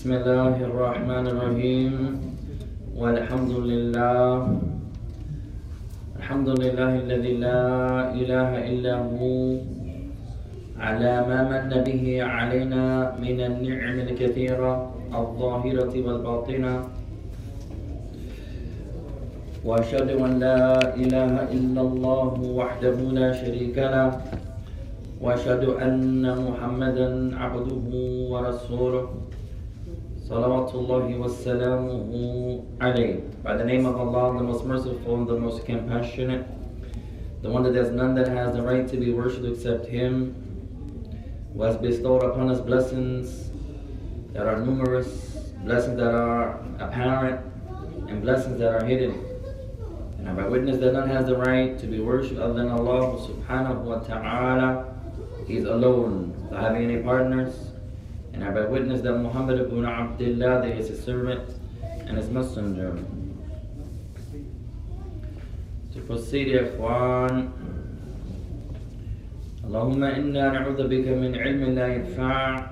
بسم الله الرحمن الرحيم. والحمد لله. الحمد لله الذي لا إله إلا هو. على ما من به علينا من النعم الكثيرة الظاهرة والباطنة. وأشهد أن لا إله إلا الله وحده لا شريك له. وأشهد أن محمدا عبده ورسوله. Salawatullahi wassalamu alayhi. By the name of Allah, the most merciful and the most compassionate, the one that has none that has the right to be worshipped except Him, who has bestowed upon us blessings that are numerous, blessings that are apparent, and blessings that are hidden. And I witness that none has the right to be worshipped other than Allah subhanahu wa ta'ala. He's alone, without having any partners, And I bear witness that Muhammad ibn Abdullah, that he is his servant and his messenger. To proceed, يا إخوان اللهم إنا نعوذ بك من علم لا ينفع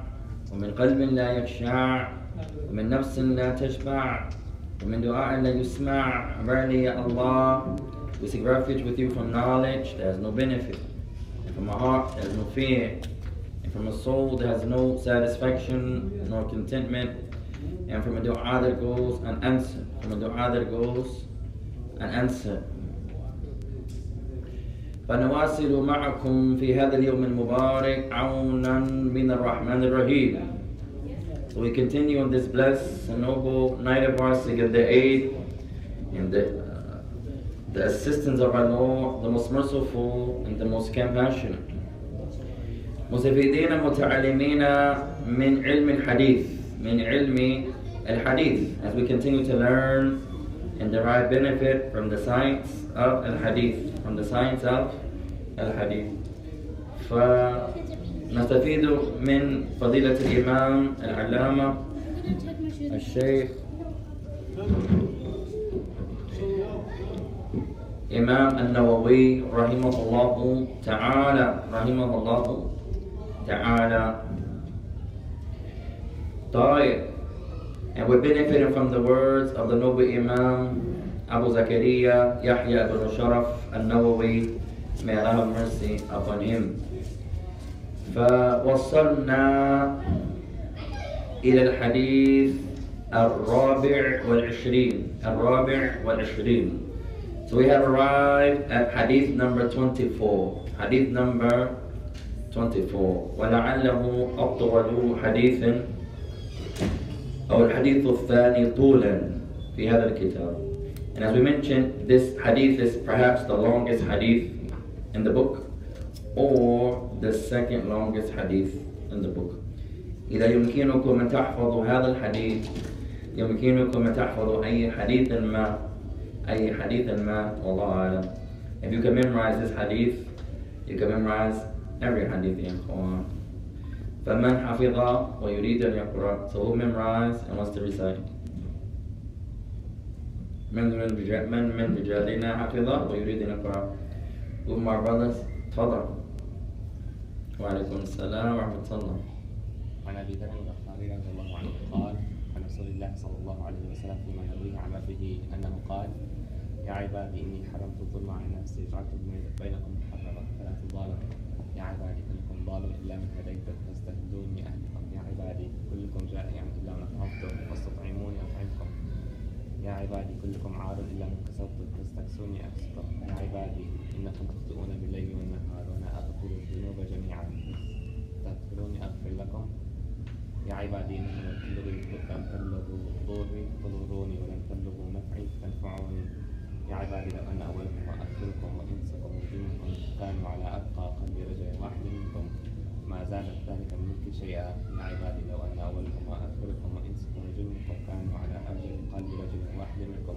ومن قلب لا يخشع ومن نفس لا تشبع ومن دعاء لا يسمع Verily, Ya Allah, we seek refuge with you from knowledge that has no benefit, and from a heart that has no fear, and from a soul that has no satisfaction nor contentment, and from a dua that goes unanswered, from a dua that goes unanswered. فنواصل معكم في هذا اليوم المبارك عونا من الرحمن الرحيم. So we continue on this blessed and noble night of ours to get the aid and the, uh, the assistance of our Lord, the most merciful and the most compassionate. مستفيدين متعلمين من علم الحديث من علم الحديث. As we continue to learn and derive benefit from the science of al-hadith. From the science of al-hadith. فنستفيد من فضيلة الإمام العلامة الشيخ إمام النووي رحمه الله تعالى رحمه الله تعالى طيب and we're benefiting from the words of the noble Imam Abu Zakaria Yahya ibn Sharaf al-Nawawi may Allah have mercy upon him فوصلنا إلى الحديث الرابع والعشرين الرابع والعشرين So we have arrived at hadith number 24 hadith number 24 ولعله أطول حديث أو الحديث الثاني طولا في هذا الكتاب And as we mentioned, this hadith is perhaps the longest hadith in the book or the second longest hadith in the book. إذا يمكنكم أن تحفظوا هذا الحديث يمكنكم أن تحفظوا أي حديث ما أي حديث ما والله أعلم. If you can memorize this hadith, you can memorize every hadith in Quran. فمن حفظ ويريد أن يقرأ so who memorize and wants to recite. من من من من رجالنا حفظ ويريد أن يقرأ. Who my brothers? تفضل. وعليكم السلام ورحمة الله. عن أبي ذر الغفاري رضي الله عنه قال عن رسول الله صلى الله عليه وسلم فيما يرويه عن ربه أنه قال يا عبادي إني حرمت الظلم على نفسي جعلت بينكم محرما فلا تظالموا عبادي كلكم ضال إلا من هديته فاستهدوني اهدكم يا عبادي كلكم جائع إلا من اطعمته فاستطعموني أطعمكم. يا عبادي كلكم عار إلا من كسوته فاستكسوني اكسكم يا عبادي إنكم تخطئون بالليل والنهار وأنا أغفر الذنوب جميعا. تغفروني أغفر لكم. يا عبادي انكم لم تبلغوا لم تبلغوا ضري تضروني ولم تبلغوا نفعي تنفعوني يا عبادي لو ان أولكم واخركم وإنسكم وجنكم كانوا على اتقى قلب رجل واحد منكم ما زادت ذلك من ملك شيئا يا عبادي لو ان اولكم واخركم وانسكم وجنكم كانوا على ارجل قلب رجل واحد منكم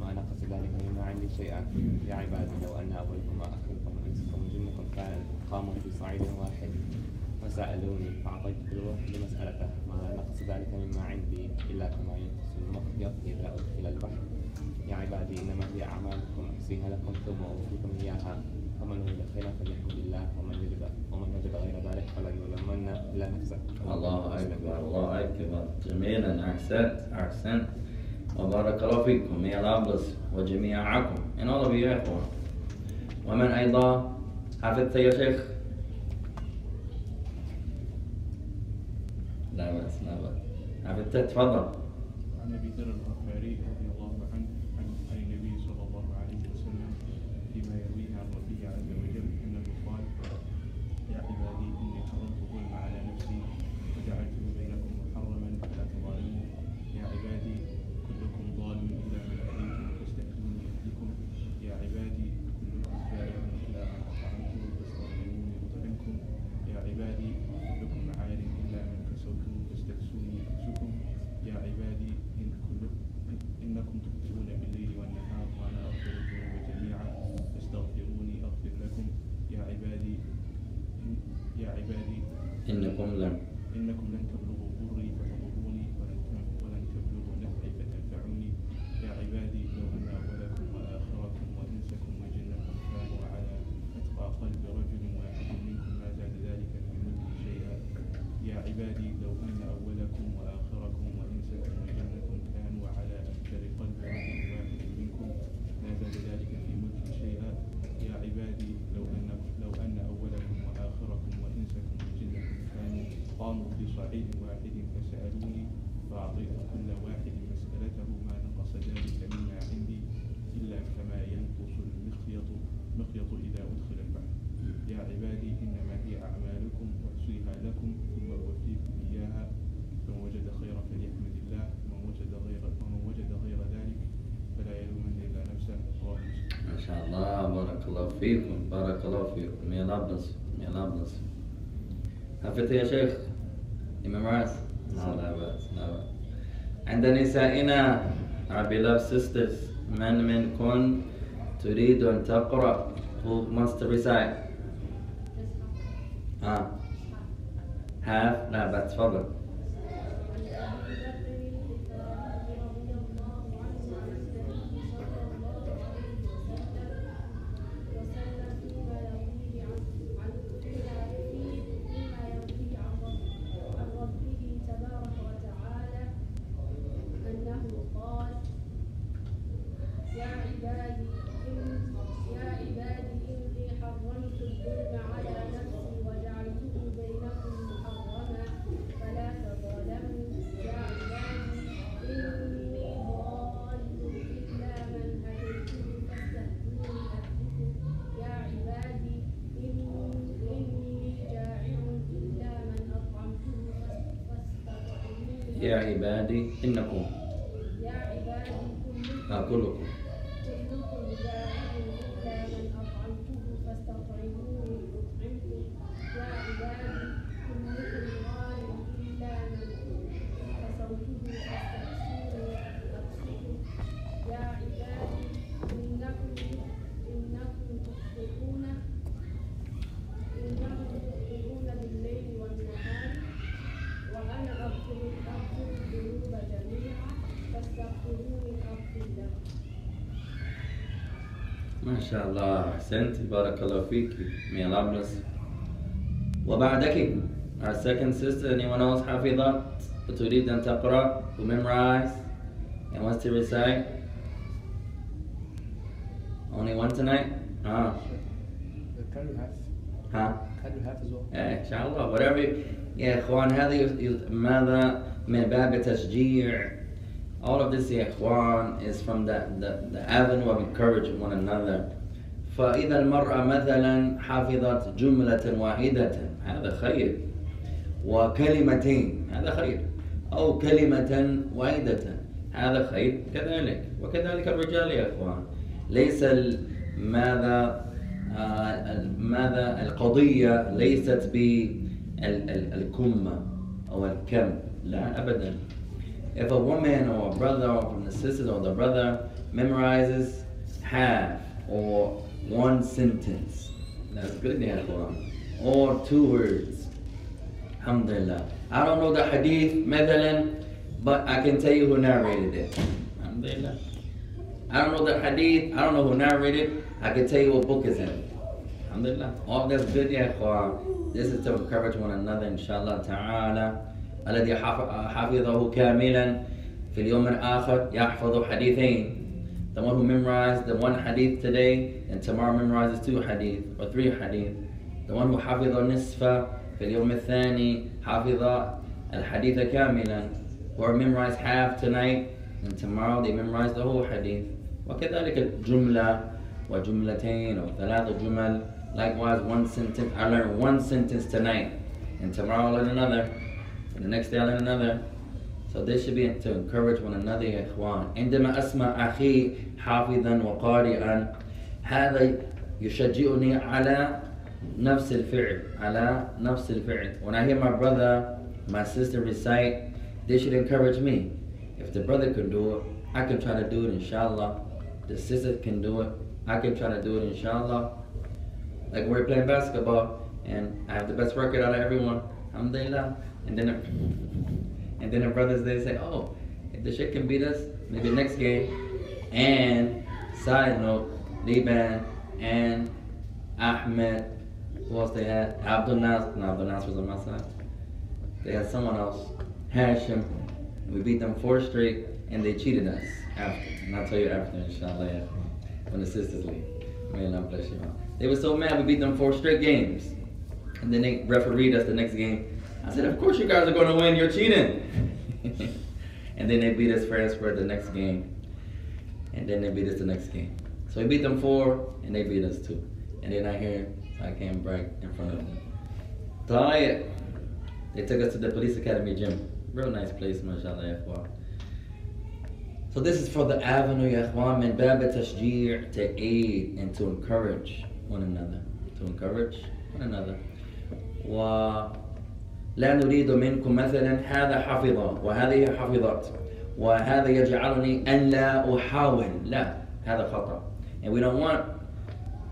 ما نقص ذلك مما عندي شيئا يا عبادي لو ان اولكم واخركم وانسكم وجنكم كان قاموا في صعيد واحد فسألوني فأعطيت كل واحد مسألته ما نقص ذلك مما عندي إلا كما ينقص المخيط إذا أدخل البحر يا عبادي إنما هي أعمالكم أحصيها لكم ثم أوفيكم إياها. فمن خيرا فليحمد الله ومن وجد ومن وجد غير ذلك فلا يلومن إلا نفسه. الله أكبر الله أكبر. جميلا أحسنت أحسنت. وبارك الله فيكم يا الأبلس وجميعكم. And all of you يا إخوان. ومن أيضا؟ حفظت يا شيخ. لا بأس لا بأس. حفظت تفضل. عن ابي ذر الغفاري رضي الله عنه عن عن النبي صلى الله عليه وسلم فيما يرويه عن ربه عز وجل انه قال يا عبادي اني حرمت الظلم على نفسي وجعلته بينكم محرما فلا تظالموا يا عبادي كلكم ضال الا من هديتم فاستهدوني اهدكم يا عبادي كلكم جائع الا من اطعمته فاستطعموني اطعمكم يا عبادي كلكم عار الا من كسوته فاستكسوني اكسكم يا عبادي إن كل إنكم تخطئون بالليل والنهار وأنا أغفر الذنوب جميعا فاستغفروني أغفر لكم يا عبادي إن يا عبادي إنكم لم إنكم لن تبلغوا ضري فتضروني ولن تن- ولن تبلغوا نفعي فتنفعوني يا عبادي لو أن أولكم وآخركم وإنسكم وجنكم كانوا على أتقى قلب رجل واحد منكم ما زاد ذلك في ملكي شيئا يا عبادي لو أن أولكم وآخركم وإنسكم وجنكم كانوا على أفجر قلب رجل واحد منكم. ما زاد ذلك في ملكي شيئا؟ يا عبادي لو أن لو أن أولكم وآخركم وإنسكم وجنكم كانوا قاموا بصعيد واحد فسألوني فأعطيت كل واحد مسألته ما نقص ذلك مما عندي إلا كما ينقص المخيط مخيط إذا أدخل البحر. يا عبادي إنما هي أعمالكم أحصيها لكم ثم أوفيكم إياها فمن وجد خيرا فليحمد الله ومن وجد غير ومن وجد غير ذلك فلا يلومن إلا نفسه رواه مسلم ما شاء الله بارك الله فيكم. بارك الله فيكم يا لابس يا لابس حفظت يا شيخ؟ You memorize? لا لا بأس لا بأس عند نسائنا our beloved sisters من منكن تريد أن تقرأ who must recite. ها have. لا بأس تفضل يا عبادي إن يا عبادي إني حرمت الظلم على نفسي وجعلته بينكم محرما فلا تظالموا يا عبادي إني ضال إلا من هديته فاستهدوني أهدكم يا عبادي إن إني جائع إلا من أطعمته فاستطعموني يا عبادي إنكم يا عبادي كلكم آه، شاء الله أحسنت بارك الله فيك May Allah bless وبعدك Our second sister anyone else حافظة تريد أن تقرأ to memorize and wants to recite Only one tonight? ها Can you have? ها Can you have as well? إيه، إن شاء الله whatever يا إخوان هذه يس- يس- ماذا من باب تشجيع all of this يا إخوان is from the, the, the avenue of encouraging one another فإذا المرأة مثلا حفظت جملة واحدة هذا خير. وكلمتين هذا خير. أو كلمة واحدة هذا خير. كذلك. وكذلك الرجال يا إخوان. ليس ماذا آه، ماذا القضية ليست بالكمة أو الكم. لا أبدا. If a woman or a brother or the sisters or the brother memorizes half or one sentence, that's good, ya ikhwan. Or two words. Alhamdulillah. I don't know the hadith, مثلا, but I can tell you who narrated it. Alhamdulillah. I don't know the hadith, I don't know who narrated it, I can tell you what book is in it. Alhamdulillah. All that's good, ya ikhwan. This is to encourage one another, inshallah ta'ala. الذي حف- حفظه كاملا في اليوم الآخر يحفظ حديثين. The one who memorized the one hadith today and tomorrow memorizes two hadith or three hadith. The one who حفظ النصف في اليوم الثاني حفظ الحديث كاملا. Or memorized half tonight and tomorrow they memorize the whole hadith. وكذلك الجملة وجملتين or ثلاث جمل. Likewise, one sentence. I learned one sentence tonight, and tomorrow I learn another, and the next day I learn another. So this should be to encourage one another يا إخوان. عندما أسمع أخي حافظا وقارئا هذا يشجعني على نفس الفعل على نفس الفعل. When I hear my brother, my sister recite, they should encourage me. If the brother can do it, I can try to do it inshallah. The sister can do it, I can try to do it inshallah. Like we're playing basketball and I have the best record out of everyone. Alhamdulillah. And then and then the brothers they say, Oh, if the sheikh can beat us, maybe next game. And side note, Liban and Ahmed, who else they had? Abdul Nas no Abdul Nas was on my side. They had someone else. Hashim. We beat them four straight and they cheated us after. And I'll tell you after, inshallah, when the sisters leave. May Allah bless you. They were so mad we beat them four straight games. And then they refereed us the next game. I said, Of course you guys are going to win, you're cheating. and then they beat us fair and square the next game. And then they beat us the next game. So we beat them four and they beat us two. And they're not here, so I can't brag in front of them. Tayyip. They took us to the police academy gym. Real nice place, mashallah, ikhwan. So this is for the avenue, ya ikhwan, min bab tashjir, to aid and to encourage one another. To encourage one another. ولا نريد منكم مثلا هذا حفظ وهذه حفظت وهذا يجعلني أن لا أحاول لا هذا خطأ and we don't want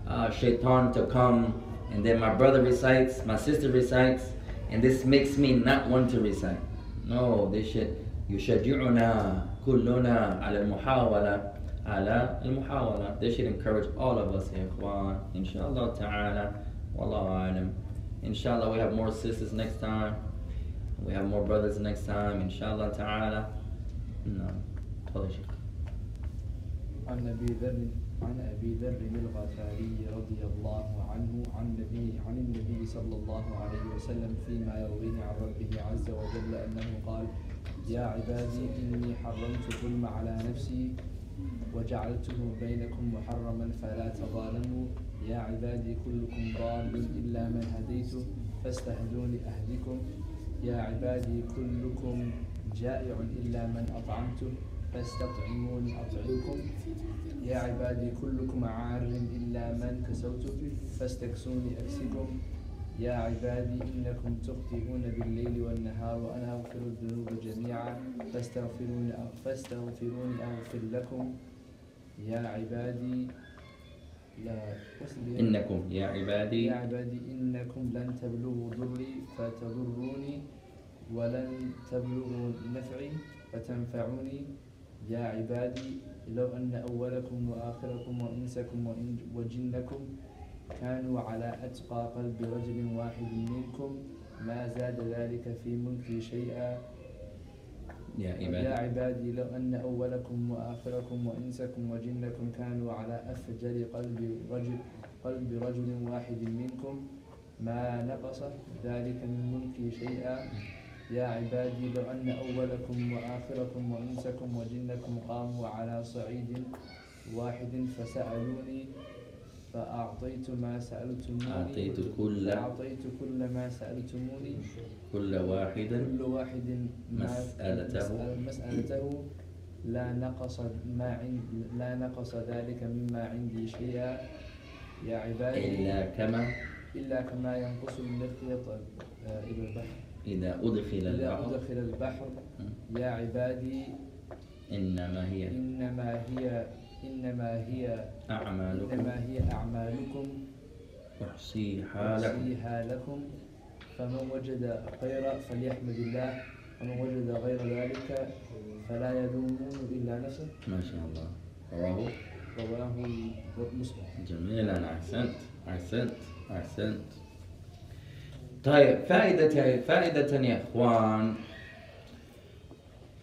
uh, shaitan to come and then my brother recites my sister recites and this makes me not want to recite no this should يشجعنا كلنا على المحاولة على المحاولة they should encourage all of us يا إخوان إن شاء الله تعالى والله أعلم Inshallah, we have more sisters next time. We have more brothers next time. Inshallah ta'ala. No. تفضل شيخ. عن ابي ذر عن ابي ذر الغفاري رضي الله عنه عن النبي عن النبي صلى الله عليه وسلم فيما يرويه عن ربه عز وجل انه قال يا عبادي اني حرمت الظلم على نفسي وجعلته بينكم محرما فلا تظالموا. يا عبادي كلكم ضال إلا من هديت فاستهدوني اهدكم يا عبادي كلكم جائع إلا من اطعمته فاستطعموني أطعمكم. يا عبادي كلكم عار إلا من كسوته فاستكسوني أكسكم يا عبادي إنكم تخطئون بالليل والنهار وأنا أغفر الذنوب جميعا فاستغفروني فاستغفروني أغفر لكم. يا عبادي لا إنكم يا عبادي. يا عبادي إنكم لن تبلغوا ضري فتضروني ولن تبلغوا نفعي فتنفعوني. يا عبادي لو أن أولكم وآخركم وإنسكم وإن- وجنكم كانوا على أتقى قلب رجل واحد منكم ما زاد ذلك في ملكي شيئا. يا يا عبادي. عبادي لو أن أولكم وآخركم وإنسكم وجنكم كانوا على أفجر قلب رجل قلب رجل واحد منكم ما نقص ذلك من ملكي شيئا. يا عبادي لو أن أولكم وآخركم وإنسكم وجنكم قاموا على صعيد واحد فسألوني فأعطيت ما سألتموني أعطيت كل فأعطيت كل ما سألتموني. كل واحد كل واحد مسألته. مسأل- مسألته. لا نقص ما عند لا نقص ذلك مما عندي شيئا. يا عبادي. إلا كما إلا كما ينقص المخيط آه، إلى البحر. إذا أدخل إذا البحر. أدخل البحر. يا عبادي. إنما هي إنما هي إنما هي أعمالكم. إنما هي أعمالكم. أحصيها لكم. أحصيها لكم. فمن وجد خيرا فليحمد الله. ومن وجد غير ذلك فلا يلومون إلا نفسه. ما شاء الله. رواه. رواه مسلم. جميلا. أحسنت. أحسنت. أحسنت. طيب فائدة فائدة يا إخوان.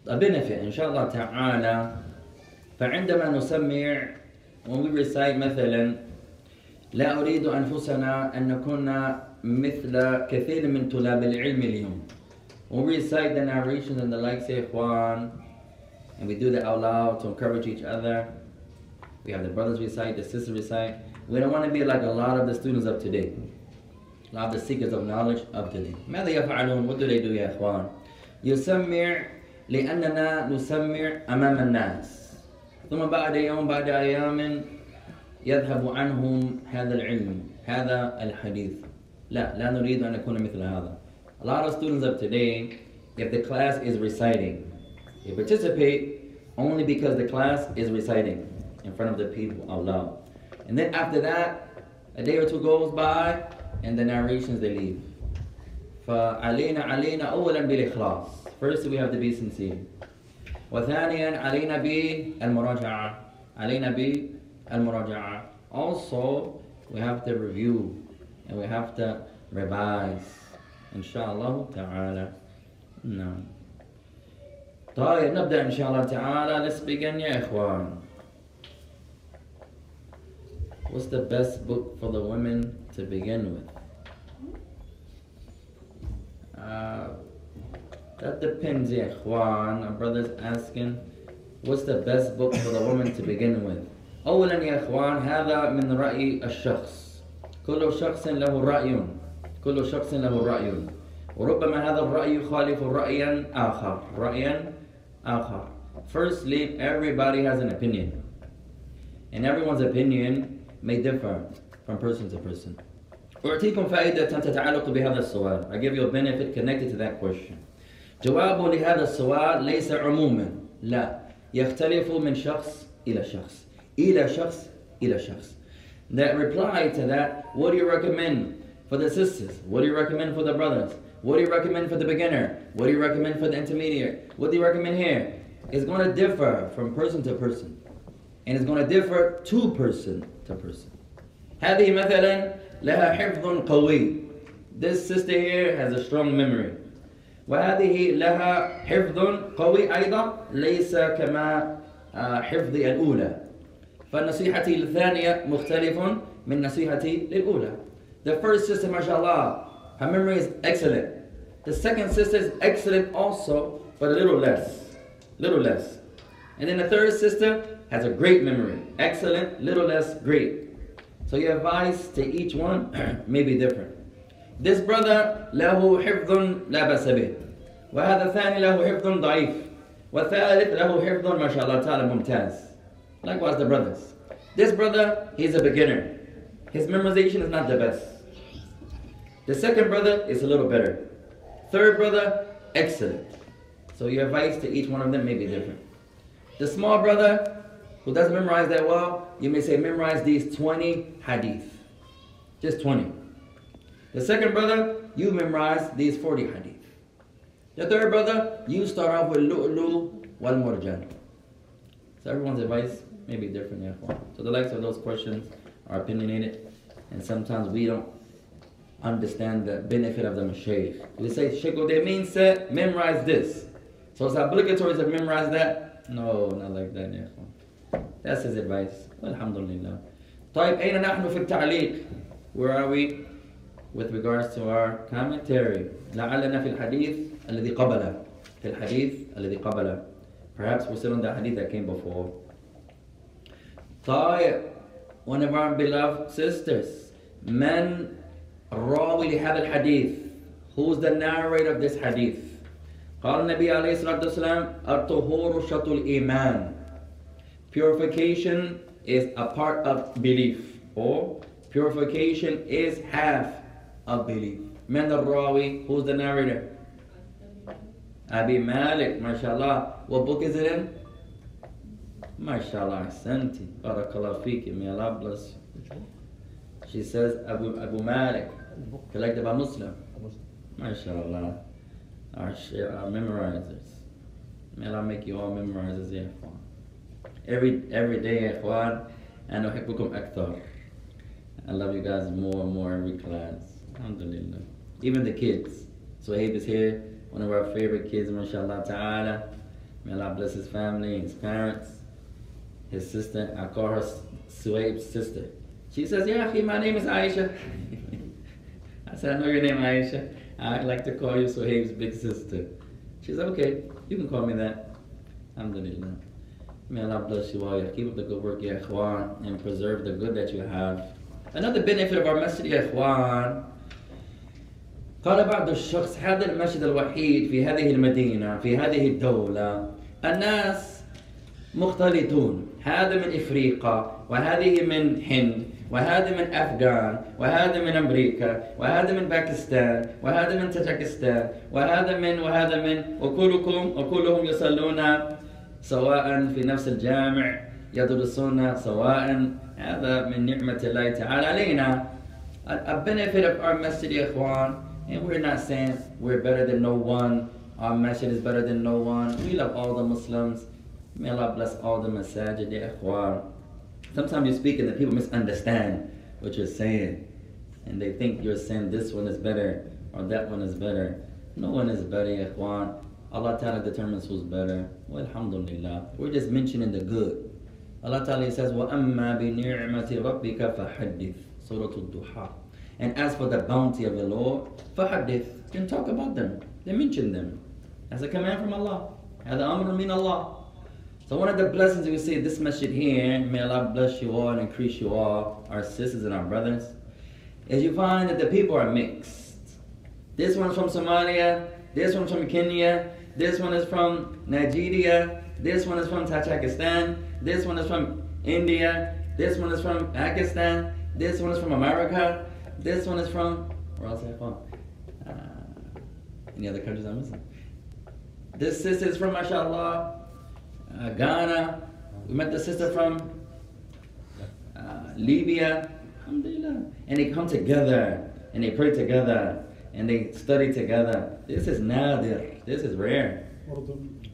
benefit إن شاء الله تعالى فعندما نسمع when we recite مثلا لا أريد أنفسنا أن نكون مثل كثير من طلاب العلم اليوم when we recite the narrations and the likes يا إخوان and we do that out loud to encourage each other we have the brothers recite, the sisters recite. We don't want to be like a lot of the students of today. A lot of the seekers of knowledge of today. ماذا يفعلون? What do they do يا إخوان? يسمع لأننا نسمع أمام الناس. ثم بعد يوم بعد أيام يذهب عنهم هذا العلم هذا الحديث. لا لا نريد أن نكون مثل هذا. A lot of students of today, if the class is reciting, they participate only because the class is reciting in front of the people out loud. And then after that, a day or two goes by, and the narrations they leave. فعلينا علينا أولا بالإخلاص. First we have to be sincere. وثانيا علينا بالمراجعة. علينا بالمراجعة. Also, we have to review and we have to revise. إن شاء الله تعالى. نعم. طيب نبدأ إن شاء الله تعالى. Let's begin يا إخوان. What's the best book for the women to begin with? Uh, that depends, ya ikhwan. Our brother's asking, what's the best book for the woman to begin with? أولا يا إخوان هذا من رأي الشخص كل شخص له رأي كل شخص له رأي وربما هذا الرأي يخالف رأيا آخر رأيا آخر Firstly, everybody has an opinion and everyone's opinion may differ from person to person. أعطيكم فائدة تتعلق بهذا السؤال. I give you a benefit connected to that question. جواب لهذا السؤال ليس عموما لا يختلف من شخص إلى شخص إلى شخص إلى شخص. That reply to that, what do you recommend for the sisters? What do you recommend for the brothers? What do you recommend for the beginner? What do you recommend for the intermediate? What do you recommend here? It's going to differ from person to person. And it's going to differ to person to person. هذه مثلا لها حفظ قوي. This sister here has a strong memory. وهذه لها حفظ قوي أيضا ليس كما حفظي الأولى. فنصيحتي الثانية مختلف من نصيحتي للأولى. The first sister, mashallah, her memory is excellent. The second sister is excellent also, but a little less. Little less. And then the third sister has a great memory. Excellent, little less great. So your advice to each one may be different. This brother له حفظ لا بأس به. وهذا الثاني له حفظ ضعيف. والثالث له حفظ ما شاء الله تعالى ممتاز. Likewise the brothers. This brother, he's a beginner. His memorization is not the best. The second brother is a little better. Third brother, excellent. So your advice to each one of them may be different. The small brother who doesn't memorize that well, you may say memorize these 20 hadith. Just 20. The second brother, you memorize these 40 hadith. The third brother, you start off with lu'lu wal murjan. So everyone's advice may be different, yeah. So the likes of those questions are opinionated, and sometimes we don't understand the benefit of the mashaykh. We say, Sheikh they means that memorize this. So it's obligatory to memorize that? No, not like that, yeah. That's his advice. Alhamdulillah. طيب أين نحن في التعليق? Where are we with regards to our commentary? لعلنا في الحديث الذي قبله. في الحديث الذي قبله. Perhaps we're still on the hadith that came before. طيب one of our beloved sisters من الراوي لهذا الحديث who's the narrator of this hadith قال النبي عليه الصلاة والسلام الطهور شط الإيمان purification is a part of belief or purification is half of belief من الراوي who's the narrator Abi Malik mashallah what book is it in mashallah ahsanti barakallah fiki may Allah bless you she says Abu, Abu Malik collected by Muslim mashallah our, our memorizers may Allah make you all memorizers yeah every every day ikhwan أنا أحبكم أكثر I love you guys more and more every class Alhamdulillah. Even the kids. Suhaib is here one of our favorite kids mashallah ta'ala. May Allah bless his family his parents. His sister I call her Suhaib's sister. She says yeah my name is Aisha. I said I know your name Aisha. I like to call you Suhaib's big sister. She said okay you can call me that. Alhamdulillah. May Allah bless you all. Keep up the good work, ya ikhwan, and preserve the good that you have. Another benefit of our masjid, ya قال بعض الشخص هذا المسجد الوحيد في هذه المدينة في هذه الدولة الناس مختلطون. هذا من إفريقيا وهذه من هند وهذا من أفغان وهذا من أمريكا وهذا من باكستان وهذا من تاجكستان وهذا من وهذا من. وكلكم وكلهم يصلون سواء في نفس الجامع يدرسون سواء. هذا من نعمة الله تعالى علينا. A benefit of our masjid يا إخوان and we're not saying we're better than no one our masjid is better than no one we love all the Muslims may Allah bless all the masajid يا إخوان sometimes you speak and the people misunderstand what you're saying and they think you're saying this one is better or that one is better no one is better يا إخوان Allah Ta'ala determines who's better. Well, alhamdulillah. We're just mentioning the good. Allah Ta'ala says, وَأَمَّا بِنِعْمَةِ رَبِّكَ فَحَدِّثْ Surah Al-Duha. And as for the bounty of the Lord, فَحَدِّثْ Then talk about them. Then mention them. As a command from Allah. هذا أمر من Allah. So one of the blessings we see this masjid here, may Allah bless you all and increase you all, our sisters and our brothers, is you find that the people are mixed. This one's from Somalia, this one's from Kenya, this one is from Nigeria. This one is from Tajikistan. This one is from India. This one is from Pakistan. This one is from America. this one is from where else is from? Uh, any other countries I'm missing? This sister is from mashallah, uh, Ghana. We met the sister from uh, Libya. Alhamdulillah. And they come together and they pray together and they study together. This is nadir. This is rare.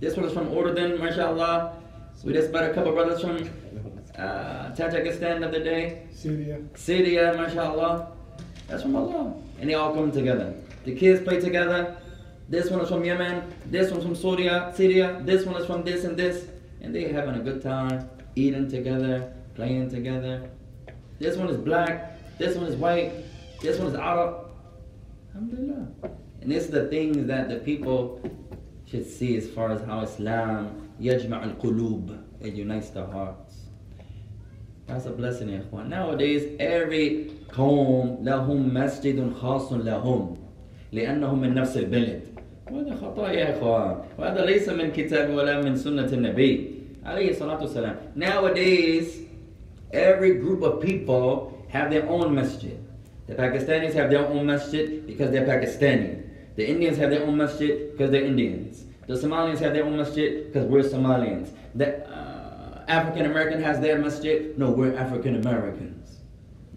This one is from Urdun, mashallah. We just met a couple brothers from uh, Tajikistan the other day. Syria. Syria, mashallah. That's from Allah. And they all come together. The kids play together. This one is from Yemen. This one's from Syria. Syria. This one is from this and this. And they having a good time, eating together, playing together. This one is black. This one is white. This one is Arab. Alhamdulillah. And this is the things that the people should see as far as how Islam yajma' al-qulub, it unites the heart. That's a blessing يا إخوان. Nowadays every قوم لهم مسجد خاص لهم لأنهم من نفس البلد. وهذا خطأ يا إخوان. وهذا ليس من كتاب ولا من سنة النبي عليه الصلاة والسلام. Nowadays every group of people have their own masjid. The Pakistanis have their own masjid because they're Pakistani. The Indians have their own masjid because they're Indians. The Somalians have their own masjid because we're Somalians. The uh, African American has their masjid. No, we're African Americans.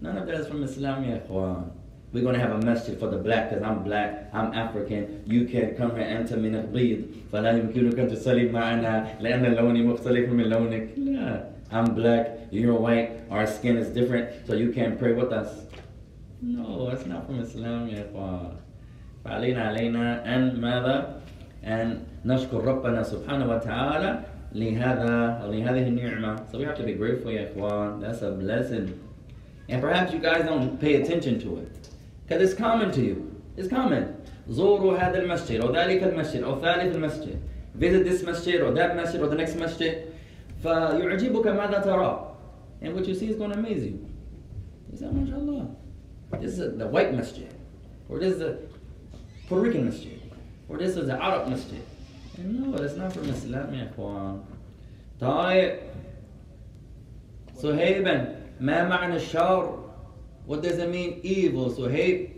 None of that is from Islam, ya ikhwan. We're going to have a masjid for the black because I'm black, I'm African. You can come here أنت من البيض فلا يمكنك أن تصلي معنا لأن لوني مختلف من لونك. لا. I'm black, you're white, our skin is different, so you can't pray with us. No, it's not from Islam يا إخوان. فعلينا علينا أن ماذا؟ أن نشكر ربنا سبحانه وتعالى لهذا لهذه النعمة. So we have to be grateful يا إخوان. That's a blessing. And perhaps you guys don't pay attention to it. Because it's common to you. It's common. زوروا هذا المسجد أو ذلك المسجد أو ثالث المسجد. Visit this masjid or that masjid or the next masjid. فيعجبك ماذا ترى. And what you see is going to amaze you. You say, MashaAllah. This is the white masjid. Or this is the Puerto Rican masjid. Or this is the Arab masjid. And no, that's not from Islam, يا إخوان. طيب. سهيبا ما معنى الشر? What does it mean evil, Suhaib?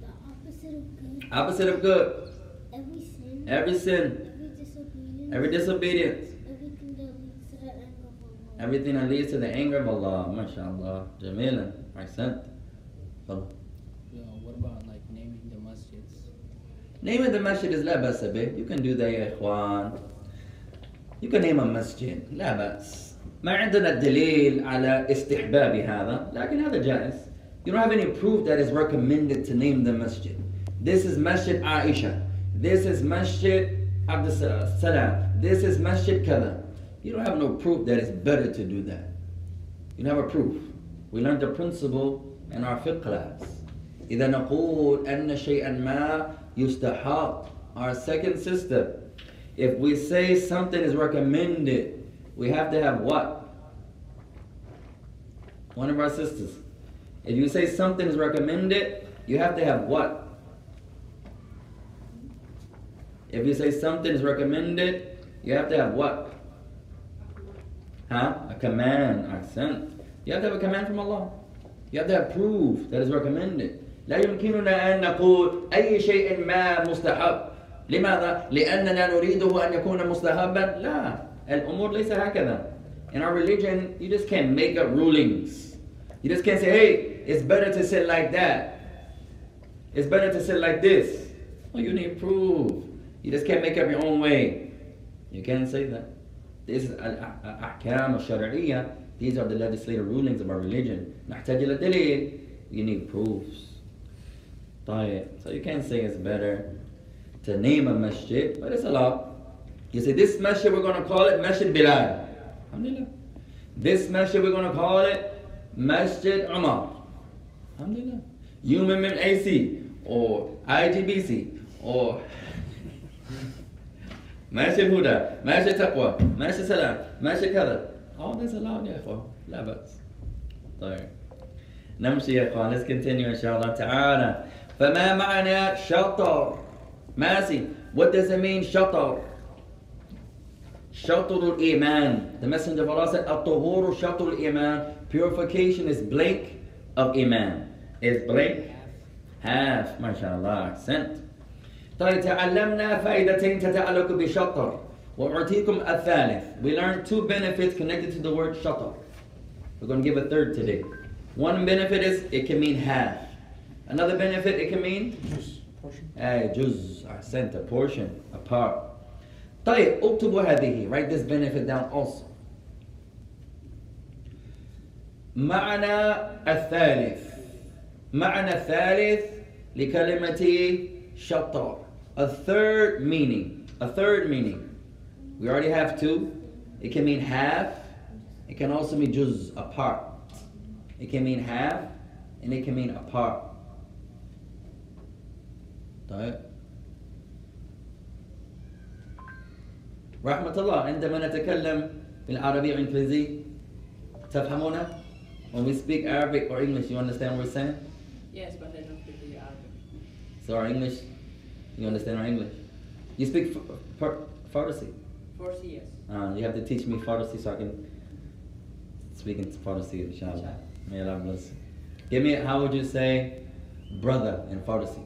The opposite of good. Opposite of good. Every sin. Every sin. Every disobedience. Every disobedience. Everything that leads to the anger of Allah. Everything that leads to the anger of Allah. MashaAllah. Jamila. Ahsant. Follow. Naming the masjid is la basa bih. You can do that, ya ikhwan. You can name a masjid. La bas. ما عندنا دليل على استحباب هذا لكن هذا جائز you don't have any proof that is recommended to name the masjid this is masjid Aisha this is masjid Abdul Salam this is masjid كذا you don't have no proof that it's better to do that you don't have a proof we learned the principle in our fiqh class إذا نقول أن شيئا ما yustahab, our second sister. If we say something is recommended, we have to have what? One of our sisters. If you say something is recommended, you have to have what? If you say something is recommended, you have to have what? Huh? A command, accent. You have to have a command from Allah. You have to have proof that is recommended. لا يمكننا أن نقول أي شيء ما مستحب. لماذا؟ لأننا نريده أن يكون مستحبا؟ لا. الأمور ليس هكذا. In our religion, you just can't make up rulings. You just can't say, hey, it's better to sit like that. It's better to sit like this. Well, you need proof. You just can't make up your own way. You can't say that. This is الأحكام الشرعية. These are the legislative rulings of our religion. نحتاج إلى دليل. You need proofs. طيب. So you can't say it's better to name a masjid, but it's allowed. You say, this masjid we're going to call it Masjid Bilal. Alhamdulillah. This masjid we're going to call it Masjid Umar. Alhamdulillah. UMMAC or IGBC or Masjid Huda, Masjid Taqwa, Masjid Salam, Masjid Kada. All this allowed, يا إخوان. لا بأس. طيب. نمشي يا إخوان. Let's continue إن شاء الله تعالى. فما معنى شطر؟ ماسي. What does it mean شطر? شطر الإيمان. The Messenger of Allah said, الطهور شطر الإيمان. Purification is blank of Iman. Is blank half. ما شاء الله. Accent. طيب تعلمنا فائدتين تتعلق بشطر وأعطيكم الثالث. We learned two benefits connected to the word شطر. We're going to give a third today. One benefit is it can mean half. Another benefit it can mean uh, جزء أحسنت a portion, a part. طيب اكتبوا هذه. Write this benefit down also. معنى الثالث معنى الثالث لكلمة شطر a third meaning a third meaning we already have two it can mean half it can also mean juz a part it can mean half and it can mean a part طيب رحمة الله عندما نتكلم بالعربية والإنجليزية تفهمون when we speak Arabic or English you understand what we're saying Yes, but I don't speak the Arabic. so our English you understand our English you speak F- F- Farsi Farsi, yes. uh, you have to teach me Farsi so I can speak in Farsi inshallah Inshallah. may Allah bless you. give me how would you say brother in Farsi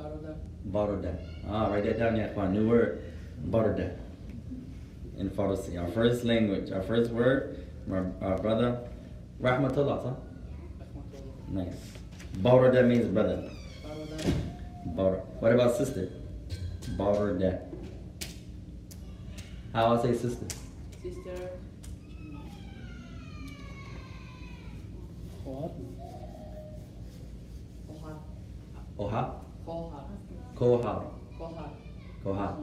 Baroda. Baroda. Ah, write that down, yeah. New word, Baroda. In Farsi, our first language, our first word, our, our brother, Rahmatullah. Huh? Nice. Baroda means brother. Baroda. Bar. What about sister? Baroda. How I say sister? Sister. Kohar. Oha? Kohar. Kohar. Kohar. Kohar.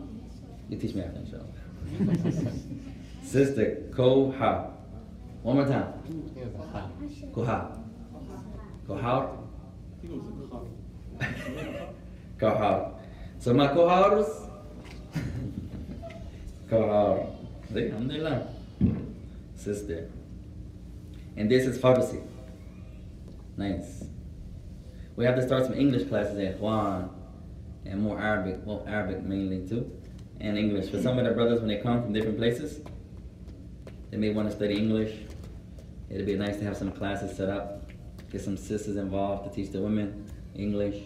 You teach me after, inshallah. sister, Koha. One more time. Kohar. Kohar. He goes to Khar. Kahar. So my Kohars. Kahar. See, alhamdulillah. Sister. And this is Farsi. Nice We have to start some English classes at Juan and more Arabic, well, Arabic mainly too, and English. For some of the brothers, when they come from different places, they may want to study English. It'd be nice to have some classes set up, get some sisters involved to teach the women English.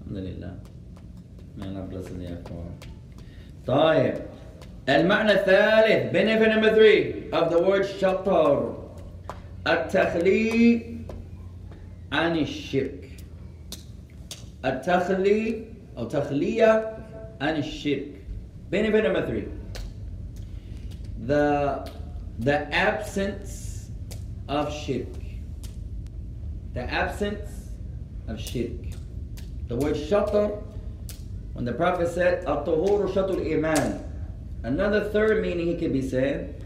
Alhamdulillah. May Allah bless them there for طيب المعنى الثالث benefit number three of the word شطر التخلي عن الشرك التخلي أو تخلية عن الشرك benefit number three the the absence of shirk. The absence of shirk. The word shatar, when the Prophet said, At-tuhuru shatul iman. Another third meaning he could be said,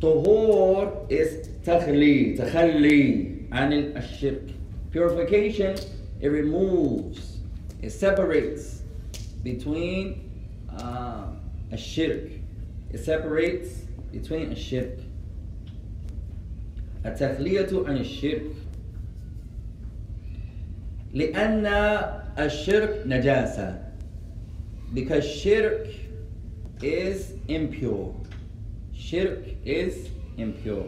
Tuhur is takhli, takhalli, anil ashirk. Purification, it removes, it separates between uh, a shirk. It separates between a shirk. التخلية عن الشرك لأن الشرك نجاسة because shirk is impure shirk is impure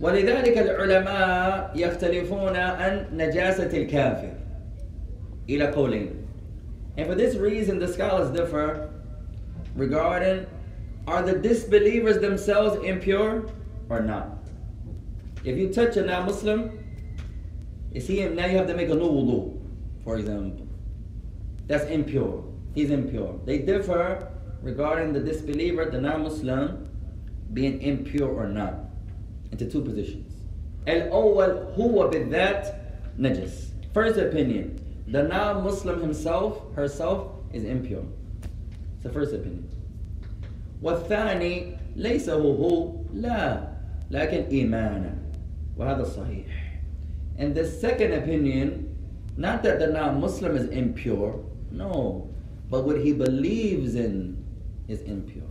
ولذلك العلماء يختلفون عن نجاسة الكافر إلى قولين and for this reason the scholars differ regarding are the disbelievers themselves impure or not if you touch a non-Muslim you see him now you have to make a new wudu for example that's impure he's impure they differ regarding the disbeliever the non-Muslim being impure or not into two positions. الأول هو بالذات نجس. First opinion, the non-Muslim himself, herself, is impure. It's the first opinion. والثاني ليس هو هو لا لكن إيمانا وهذا صحيح. And the second opinion, not that the non-Muslim is impure, no, but what he believes in is impure.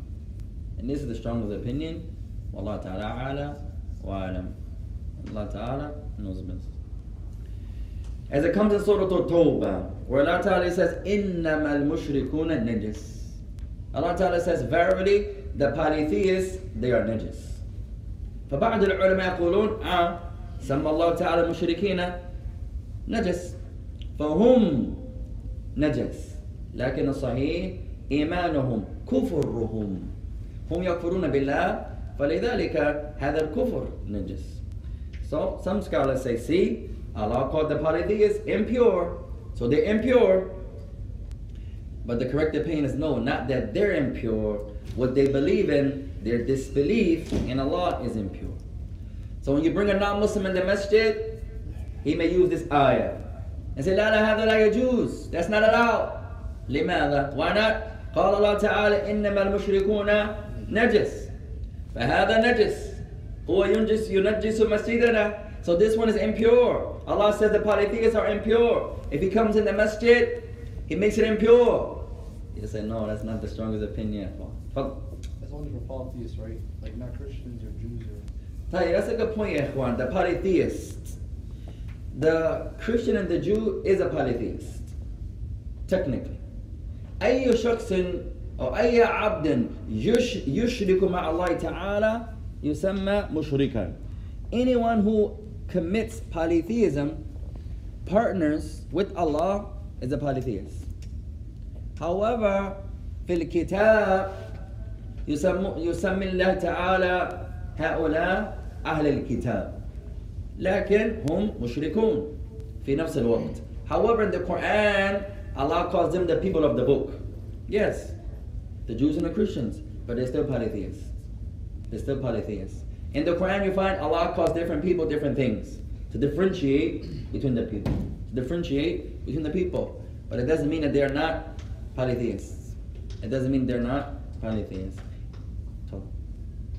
And this is the strongest opinion. Wallah ta'ala ala وعلم الله تعالى نزبط As it comes in Surah At-Tawbah, where Allah Ta'ala says, إِنَّمَا الْمُشْرِكُونَ نَجِسِ Allah تعالى says, Verily, the polytheists, they are نجس فبعض العلماء يقولون آه سمى الله تعالى المشركين نجس فهم نجس لكن الصحيح إيمانهم كفرهم هم يكفرون بالله فلذلك هذا الكفر نجس. So some scholars say, see, Allah called the polytheists impure, so they're impure. But the correct opinion is no, not that they're impure. What they believe in, their disbelief in Allah is impure. So when you bring a non-Muslim in the masjid, he may use this ayah and say, لا لا هذا لا يجوز. That's not allowed. لماذا? Why not? قال الله تعالى إنما المشركون نجس. فهذا نجس هو ينجس ينجس مسجدنا so this one is impure Allah says the polytheists are impure if he comes in the masjid he makes it impure you say no that's not the strongest opinion فضل. That's only for polytheists, right? Like not Christians or Jews or. طيب that's a good point يا إخوان the polytheist the Christian and the Jew is a polytheist technically أي شخص أو أي عبد يش يشرك مع الله تعالى يسمى مشركا. Anyone who commits polytheism, partners with Allah, is a polytheist. However, في الكتاب يسمي الله تعالى هؤلاء أهل الكتاب. لكن هم مشركون في نفس الوقت. However, in the Quran, Allah calls them the people of the book. Yes, the Jews and the Christians, but they're still polytheists. They're still polytheists. In the Quran, you find Allah calls different people different things to differentiate between the people, to differentiate between the people. But it doesn't mean that they are not polytheists. It doesn't mean they're not polytheists.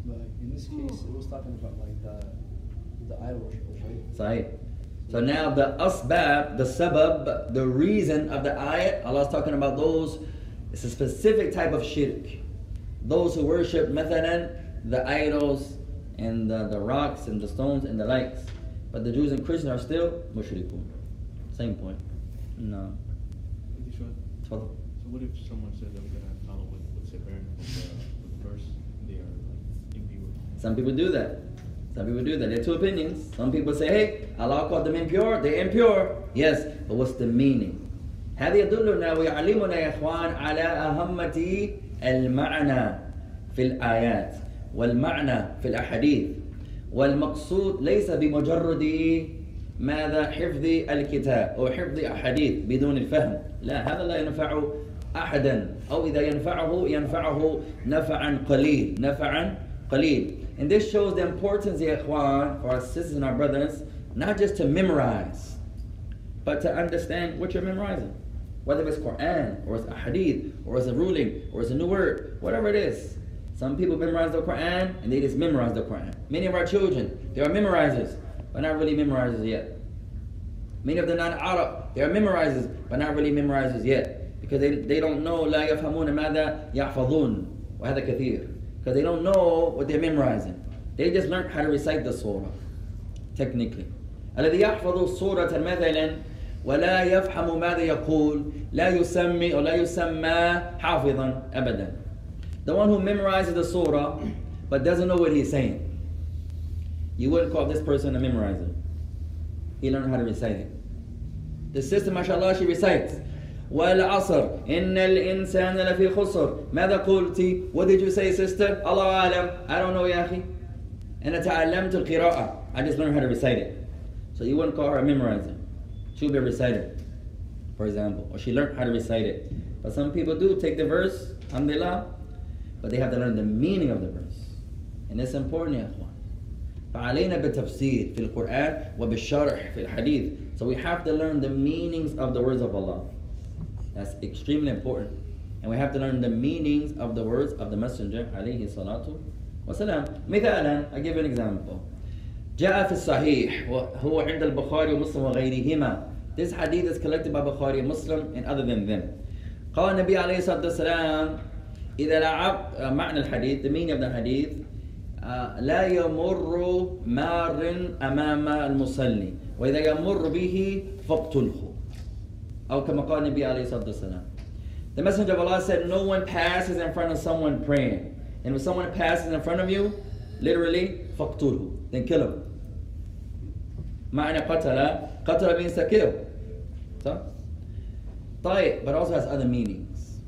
Like, in this case, it was talking about like the the idol worshippers, right? Sahih. So now the asbab, the sabab, the reason of the ayat, Allah's talking about those, it's a specific type of shirk. Those who worship methanan, the idols and the, the, rocks and the stones and the likes. But the Jews and Christians are still mushrikun. Same point. No. Sure? So what if someone says that we're gonna follow what's the, verse? They are impure. Some people do that. Some people do that. There are two opinions. Some people say, hey, Allah called them impure, they're impure. Yes, but what's the meaning? هذا يدلنا ويعلمنا يا إخوان على أهمة المعنى في الآيات والمعنى في الأحاديث. والمقصود ليس بمجرد ماذا حفظ الكتاب أو حفظ أحاديث بدون الفهم. لا هذا لا ينفع أحدا. أو إذا ينفعه ينفعه نفعا قليل نفعا قليل. And this shows the importance يا إخوان for our sisters and our brothers not just to memorize but to understand what you're memorizing. whether it's Quran or it's a hadith or it's a ruling or it's a new word whatever it is some people memorize the Quran and they just memorize the Quran many of our children they are memorizers but not really memorizers yet Many of the non-Arab, they are memorizers, but not really memorizers yet. Because they, they don't know لا يفهمون ماذا يحفظون وهذا كثير. Because they don't know what they're memorizing. They just learned how to recite the surah, technically. الذي يحفظ سورة مثلا ولا يفهم ماذا يقول لا يسمي أو لا يسمى حافظا أبدا. The one who memorizes the surah but doesn't know what he's saying. You wouldn't call this person a memorizer. He learned how to recite it. The sister, mashallah, she recites. والعصر إن الإنسان لفي خسر ماذا قلتي What did you say sister الله أعلم I don't know يا أخي أنا تعلمت القراءة I just learned how to recite it So you wouldn't call her a memorizer She'll be a reciter For example Or she learned how to recite it But some people do take the verse Alhamdulillah But they have to learn the meaning of the verse And it's important يا أخوان فعلينا بالتفسير في القرآن وبالشرح في الحديث So we have to learn the meanings of the words of Allah. That's extremely important. And we have to learn the meanings of the words of the Messenger عليه الصلاة والسلام. مثالا, I give you an example. جاء في الصحيح وهو عند البخاري ومسلم وغيرهما. This hadith is collected by Bukhari and Muslim and other than them. قال النبي عليه الصلاة والسلام إذا لعب معنى الحديث the meaning of the hadith لا يمر مار أمام المصلي وإذا يمر به فاقتله أو كما قال النبي عليه الصلاة والسلام The Messenger of Allah said no one passes in front of someone praying and when someone passes in front of you literally فاقتله then kill him معنى قتل قتل means to kill صح طيب but also has other meanings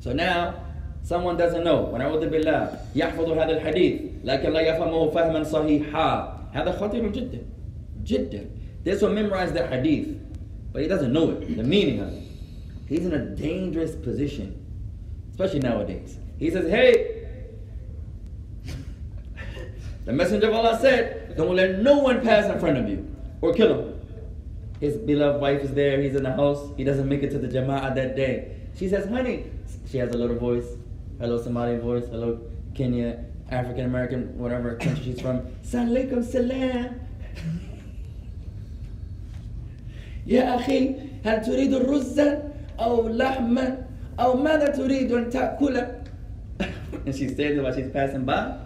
so now someone doesn't know ونعوذ بالله يحفظ هذا الحديث لكن لا يفهمه فهما صحيحا هذا خطير جدا جدا this will memorize the hadith but he doesn't know it the meaning of it he's in a dangerous position especially nowadays he says hey the messenger of Allah said don't let no one pass in front of you or kill him his beloved wife is there he's in the house he doesn't make it to the jama'ah that day she says honey she has a little voice hello Somali voice, hello Kenya, African American, whatever country she's from. Salaikum salam. يا أخي هل تريد الرز أو لحما أو ماذا تريد أن تأكل؟ and she says it while she's passing by.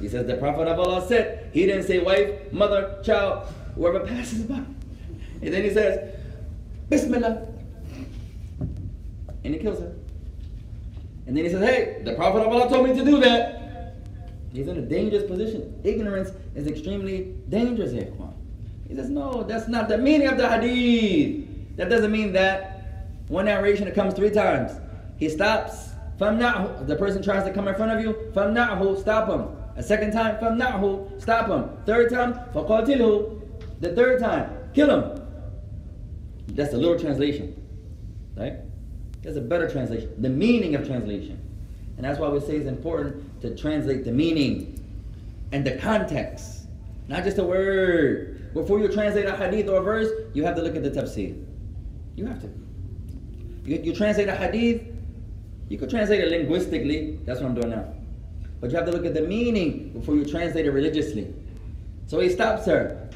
He says, The Prophet of Allah said, He didn't say wife, mother, child, whoever passes by. And then he says, Bismillah. And he kills her. And then he says, Hey, the Prophet of Allah told me to do that. He's in a dangerous position. Ignorance is extremely dangerous here, Quran. He says, No, that's not the meaning of the hadith. That doesn't mean that one narration it comes three times. He stops. Famnahu. The person tries to come in front of you. Famnahu. Stop him. A second time, فَمْنَعْهُ Stop him. Third time, فَقَاتِلْهُ The third time, kill him. That's a little translation. Right? There's a better translation, the meaning of translation. And that's why we say it's important to translate the meaning and the context, not just a word. Before you translate a hadith or a verse, you have to look at the tafsir. You have to. You, you translate a hadith, you could translate it linguistically, that's what I'm doing now. But you have to look at the meaning before you translate it religiously. So he stops her.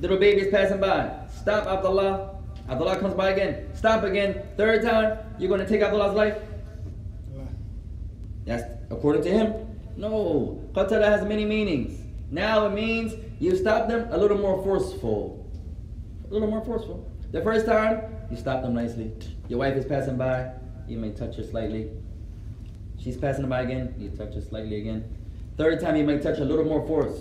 Little baby is passing by. Stop, Abdullah. Abdullah comes by again. Stop again. Third time, you're going to take Abdullah's life? That's according to him. No. Qatala has many meanings. Now it means you stop them a little more forceful. A little more forceful. The first time, you stop them nicely. Your wife is passing by, you may touch her slightly. She's passing by again, you touch her slightly again. Third time, you may touch a little more force.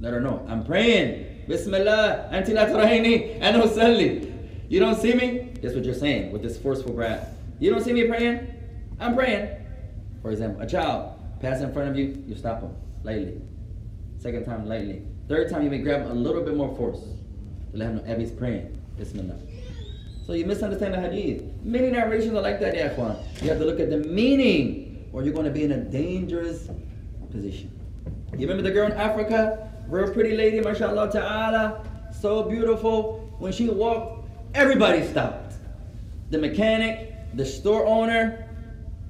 Let her know, I'm praying. Bismillah, anti la turahini, and. You don't see me? That's what you're saying with this forceful grasp. You don't see me praying? I'm praying. For example, a child passes in front of you, you stop him lightly. Second time, lightly. Third time, you may grab him a little bit more force to let him know Abby's praying. Bismillah. So you misunderstand the hadith. Many narrations are like that, ikhwan. You have to look at the meaning, or you're going to be in a dangerous position. You remember the girl in Africa? Real pretty lady, mashallah ta'ala. So beautiful. When she walked, everybody stopped. The mechanic, the store owner,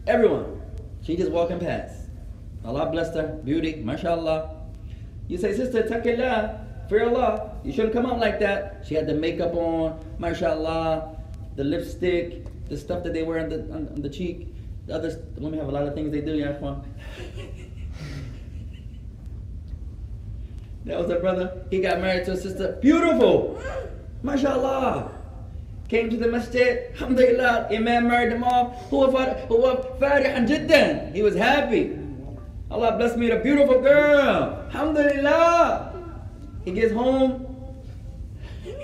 everyone. She just walking past. Allah blessed her. Beauty, mashallah. You say, sister, taqillah, fear Allah. You shouldn't come out like that. She had the makeup on, mashallah, the lipstick, the stuff that they wear on the, on, on the cheek. The others, the women have a lot of things they do, Yashwan. that was a brother. He got married to a sister. Beautiful. MashaAllah. Came to the masjid. Alhamdulillah. Imam married them all. and jiddan. He was happy. Allah bless me with a beautiful girl. Alhamdulillah. He gets home.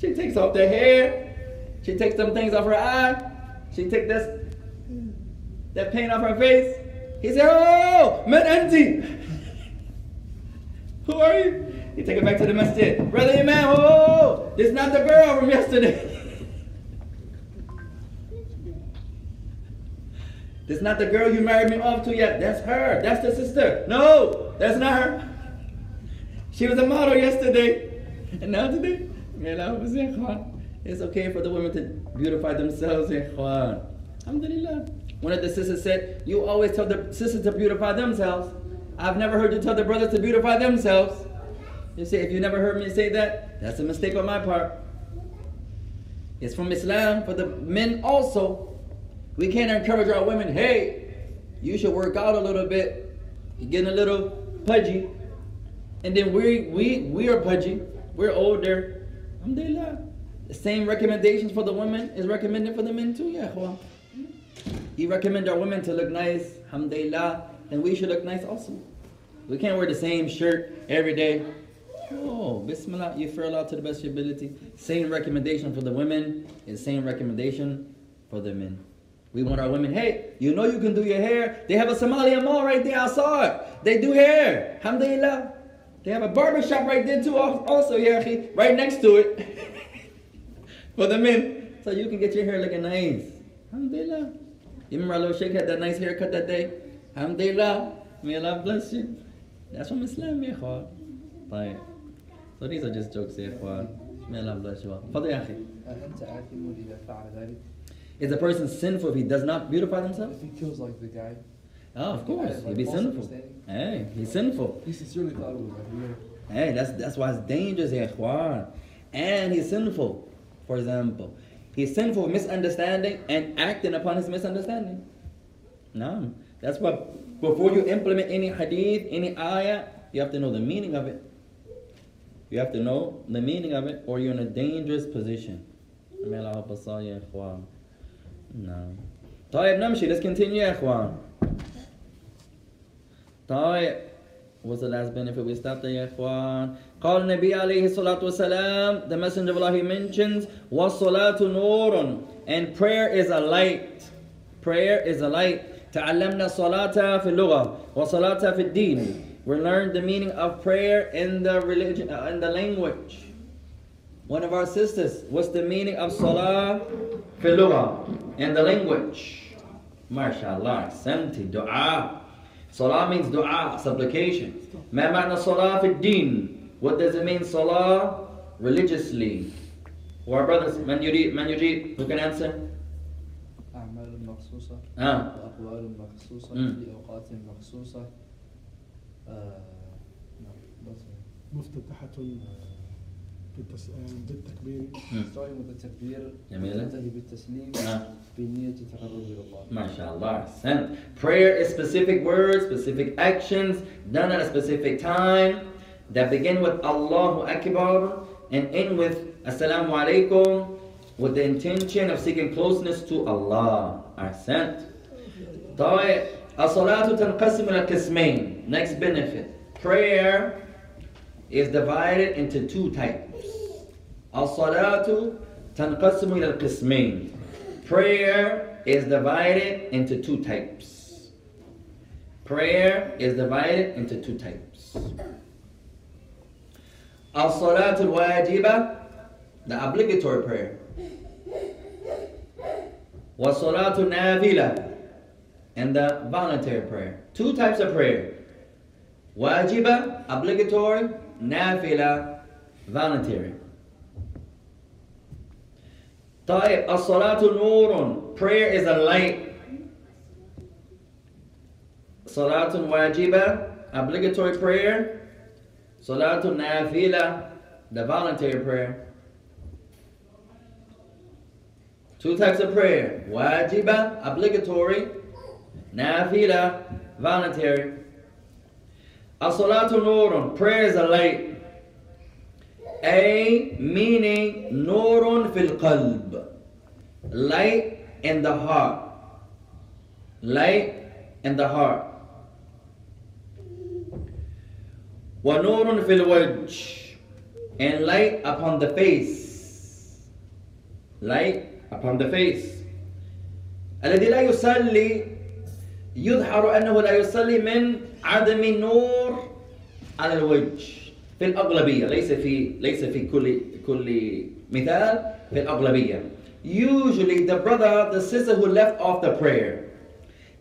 she takes off the hair. She takes some things off her eye. She takes this, that paint off her face. He said, Oh, man, auntie. Who are you? He take it back to the masjid. Brother Imam, oh, this is not the girl from yesterday. this is not the girl you married me off to yet. That's her. That's the sister. No, that's not her. She was a model yesterday. And now today, It's okay for the women to beautify themselves eh, in Khan. Alhamdulillah. One of the sisters said, You always tell the sisters to beautify themselves. I've never heard you tell the brothers to beautify themselves. You say, if you never heard me say that, that's a mistake on my part. It's from Islam for the men also. We can't encourage our women, hey, you should work out a little bit. You're getting a little pudgy. And then we we we are pudgy. We're older. Alhamdulillah. The same recommendations for the women is recommended for the men too, yeah. ikhwan. You recommend our women to look nice, alhamdulillah, then we should look nice also. We can't wear the same shirt every day. Oh, bismillah, you furl out to the best of your ability. Same recommendation for the women is same recommendation for the men. We want our women, hey, you know you can do your hair. They have a Somalia mall right there, I saw it. They do hair, alhamdulillah. They have a barber shop right there too, also, yeah, right next to it. for the men. So you can get your hair looking nice. Alhamdulillah. You remember our little sheikh had that nice haircut that day? Alhamdulillah. May Allah bless you. That's from Islam, ya ikhwan. طيب. So these are just jokes, ya ikhwan. May Allah bless you all. Father ya akhi. أنت آثم إذا فعل ذلك Is a person sinful if he does not beautify himself? If he kills like the guy, Oh, of course. Like He'd be false sinful. understanding. Hey, he's sinful. he sincerely thought it was like real. Hey, that's that's why it's dangerous, ya ikhwan. And he's sinful. For example, he's sinful with misunderstanding and acting upon his misunderstanding. No. That's why before you implement any hadith, any ayah, you have to know the meaning of it. You have to know the meaning of it, or you're in a dangerous position. May Allah help us all, ya ikhwan. No. طيب نمشي let's continue يا اخوان طيب What's the last benefit we stopped there يا اخوان قال النبي عليه الصلاة والسلام the messenger of Allah he mentions والصلاة نور and prayer is a light prayer is a light تعلمنا الصلاة في اللغة وصلاة في الدين we learned the meaning of prayer in the religion uh, in the language one of our sisters, what's the meaning of salah في اللغة in the language? MashaAllah, سمتي دعاء. Salah means dua, supplication. ما معنى صلاة في الدين? What does it mean salah religiously? Or our brothers, من يريد, من يريد, who can answer? أعمال مخصوصة Ah, وأقوال مخصوصة مم. في أوقات مخصوصة آه، نعم مفتتحة بالتس... بالتكبير starting with the takbir جميلة. تنتهي بالتسليم ah. بنية التقرب إلى الله MashaAllah. Sent. Prayer is specific words, specific actions done at a specific time that begin with Allahu Akbar and end with Assalamu alaikum with the intention of seeking closeness to Allah. Are sent. طيب الصلاة تنقسم إلى قسمين. Next benefit. Prayer is divided into two types. الصلاة تنقسم إلى القسمين. Prayer is divided into two types. Prayer is divided into two types. الصلاة الواجبة the obligatory prayer. وَصَلَاةُ نَافِلَةٌ and the voluntary prayer. Two types of prayer. Wajiba, obligatory, nafila, voluntary. طيب الصلاة نور prayer is a light صلاة واجبة obligatory prayer صلاة نافلة the voluntary prayer two types of prayer واجبة obligatory نافلة voluntary الصلاة نور prayer is a light A meaning نور في القلب light in the heart light in the heart ونور في الوجه and light upon the face light upon the face الذي لا يصلي يظهر أنه لا يصلي من عدم النور على الوجه في الأغلبية ليس في ليس في كل كل مثال في الأغلبية usually the brother the sister who left off the prayer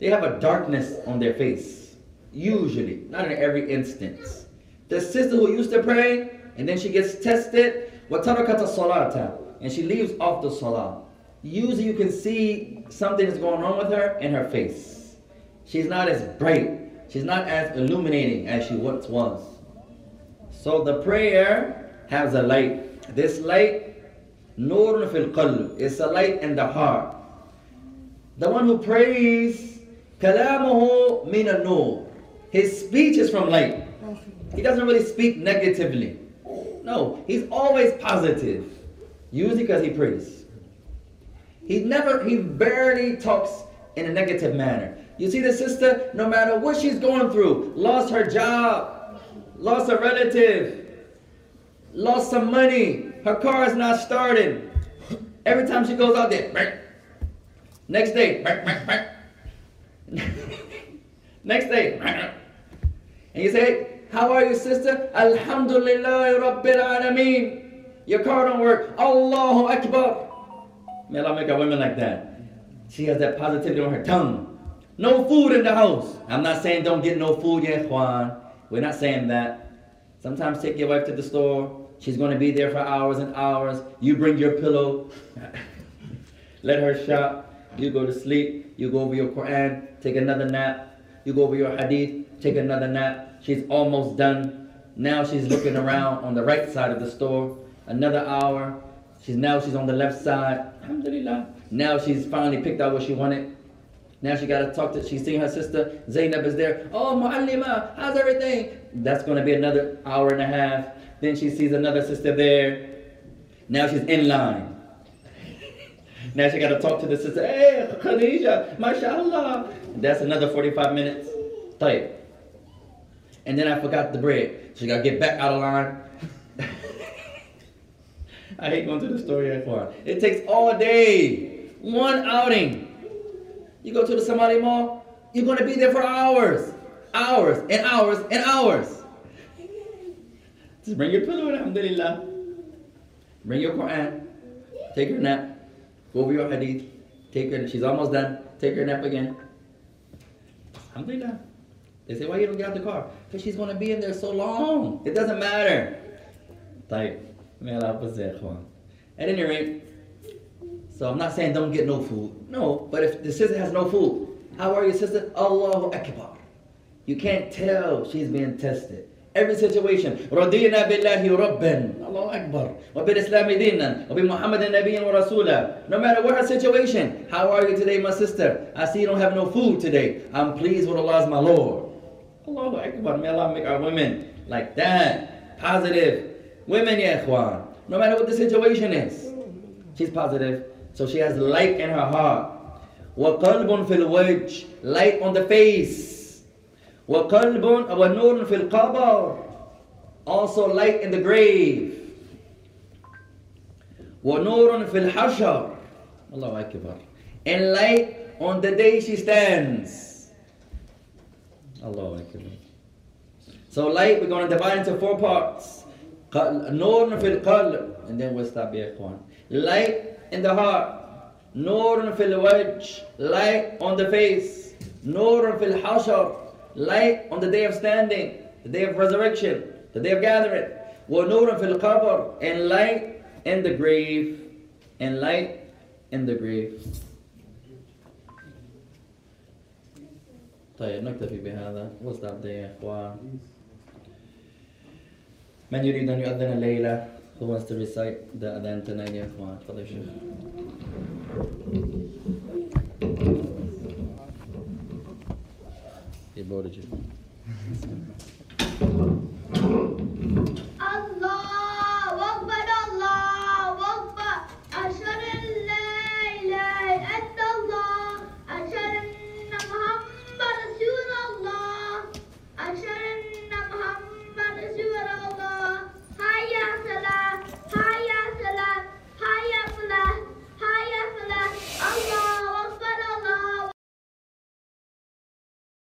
they have a darkness on their face usually not in every instance the sister who used to pray and then she gets tested وتركت الصلاة and she leaves off the salah usually you can see something is going on with her in her face she's not as bright she's not as illuminating as she once was So the prayer has a light. This light, nur fil qalb, is a light in the heart. The one who prays, kalamuhu min nur. His speech is from light. He doesn't really speak negatively. No, he's always positive. Usually because he prays. He never, he barely talks in a negative manner. You see the sister, no matter what she's going through, lost her job, lost a relative. Lost some money. Her car is not starting. Every time she goes out there bang. next day bang, bang. next day and you say how are you sister? Alhamdulillah rabbil alameen. Your car don't work. Allahu akbar. May allah make a woman like that. She has that positivity on her tongue. No food in the house. I'm not saying don't get no food yet juan we're not saying that sometimes take your wife to the store She's going to be there for hours and hours. You bring your pillow. Let her shop. You go to sleep. You go over your Quran. Take another nap. You go over your hadith. Take another nap. She's almost done. Now she's looking around on the right side of the store. Another hour. She's now she's on the left side. Alhamdulillah. Now she's finally picked out what she wanted. Now she got to talk to, she's seeing her sister. Zainab is there. Oh, Mu'allima, how's everything? That's going to be another hour and a half. Then she sees another sister there. Now she's in line. Now she got to talk to the sister. Hey, Khadija, mashallah. That's another 45 minutes. Type. And then I forgot the bread. She got to get back out of line. I hate going to the story yet for It takes all day. One outing. You go to the Somali mall, you're going to be there for hours. Hours and hours and hours. Just bring your pillow, alhamdulillah. Bring your Quran. Take your nap. Go over your hadith. Take her, she's almost done. Take her nap again. Alhamdulillah. They say, why you don't get out the car? Because she's going to be in there so long. It doesn't matter. May Allah At any rate, so I'm not saying don't get no food. No, but if the sister has no food, how are you, sister? Allahu Akbar. You can't tell she's being tested. Every situation. رضينا بالله ربا الله أكبر وبالإسلام دينا وبمحمد نبيا ورسولا No matter what her situation. How are you today, my sister? I see you don't have no food today. I'm pleased with Allah as my Lord. Allahu Akbar. May Allah make our women like that. Positive. Women, ya ikhwan. No matter what the situation is. She's positive. So she has light in her heart. وقلب في الوجه. Light on the face. وقلب ونور في القبر also light in the grave ونور في الحشر الله أكبر and light on the day she stands Allah Akbar so light we're going to divide into four parts قل- نور في القلب and then we'll stop يا إخوان light in the heart نور في الوجه light on the face نور في الحشر light on the day of standing the day of resurrection the day of gathering ونور في القبر and light in the grave and light in the grave طيب نكتفي بهذا we'll stop there يا إخوان من يريد أن يؤذن الليلة who wants to recite the Adhan to 90th one? Fellowship. He voted you.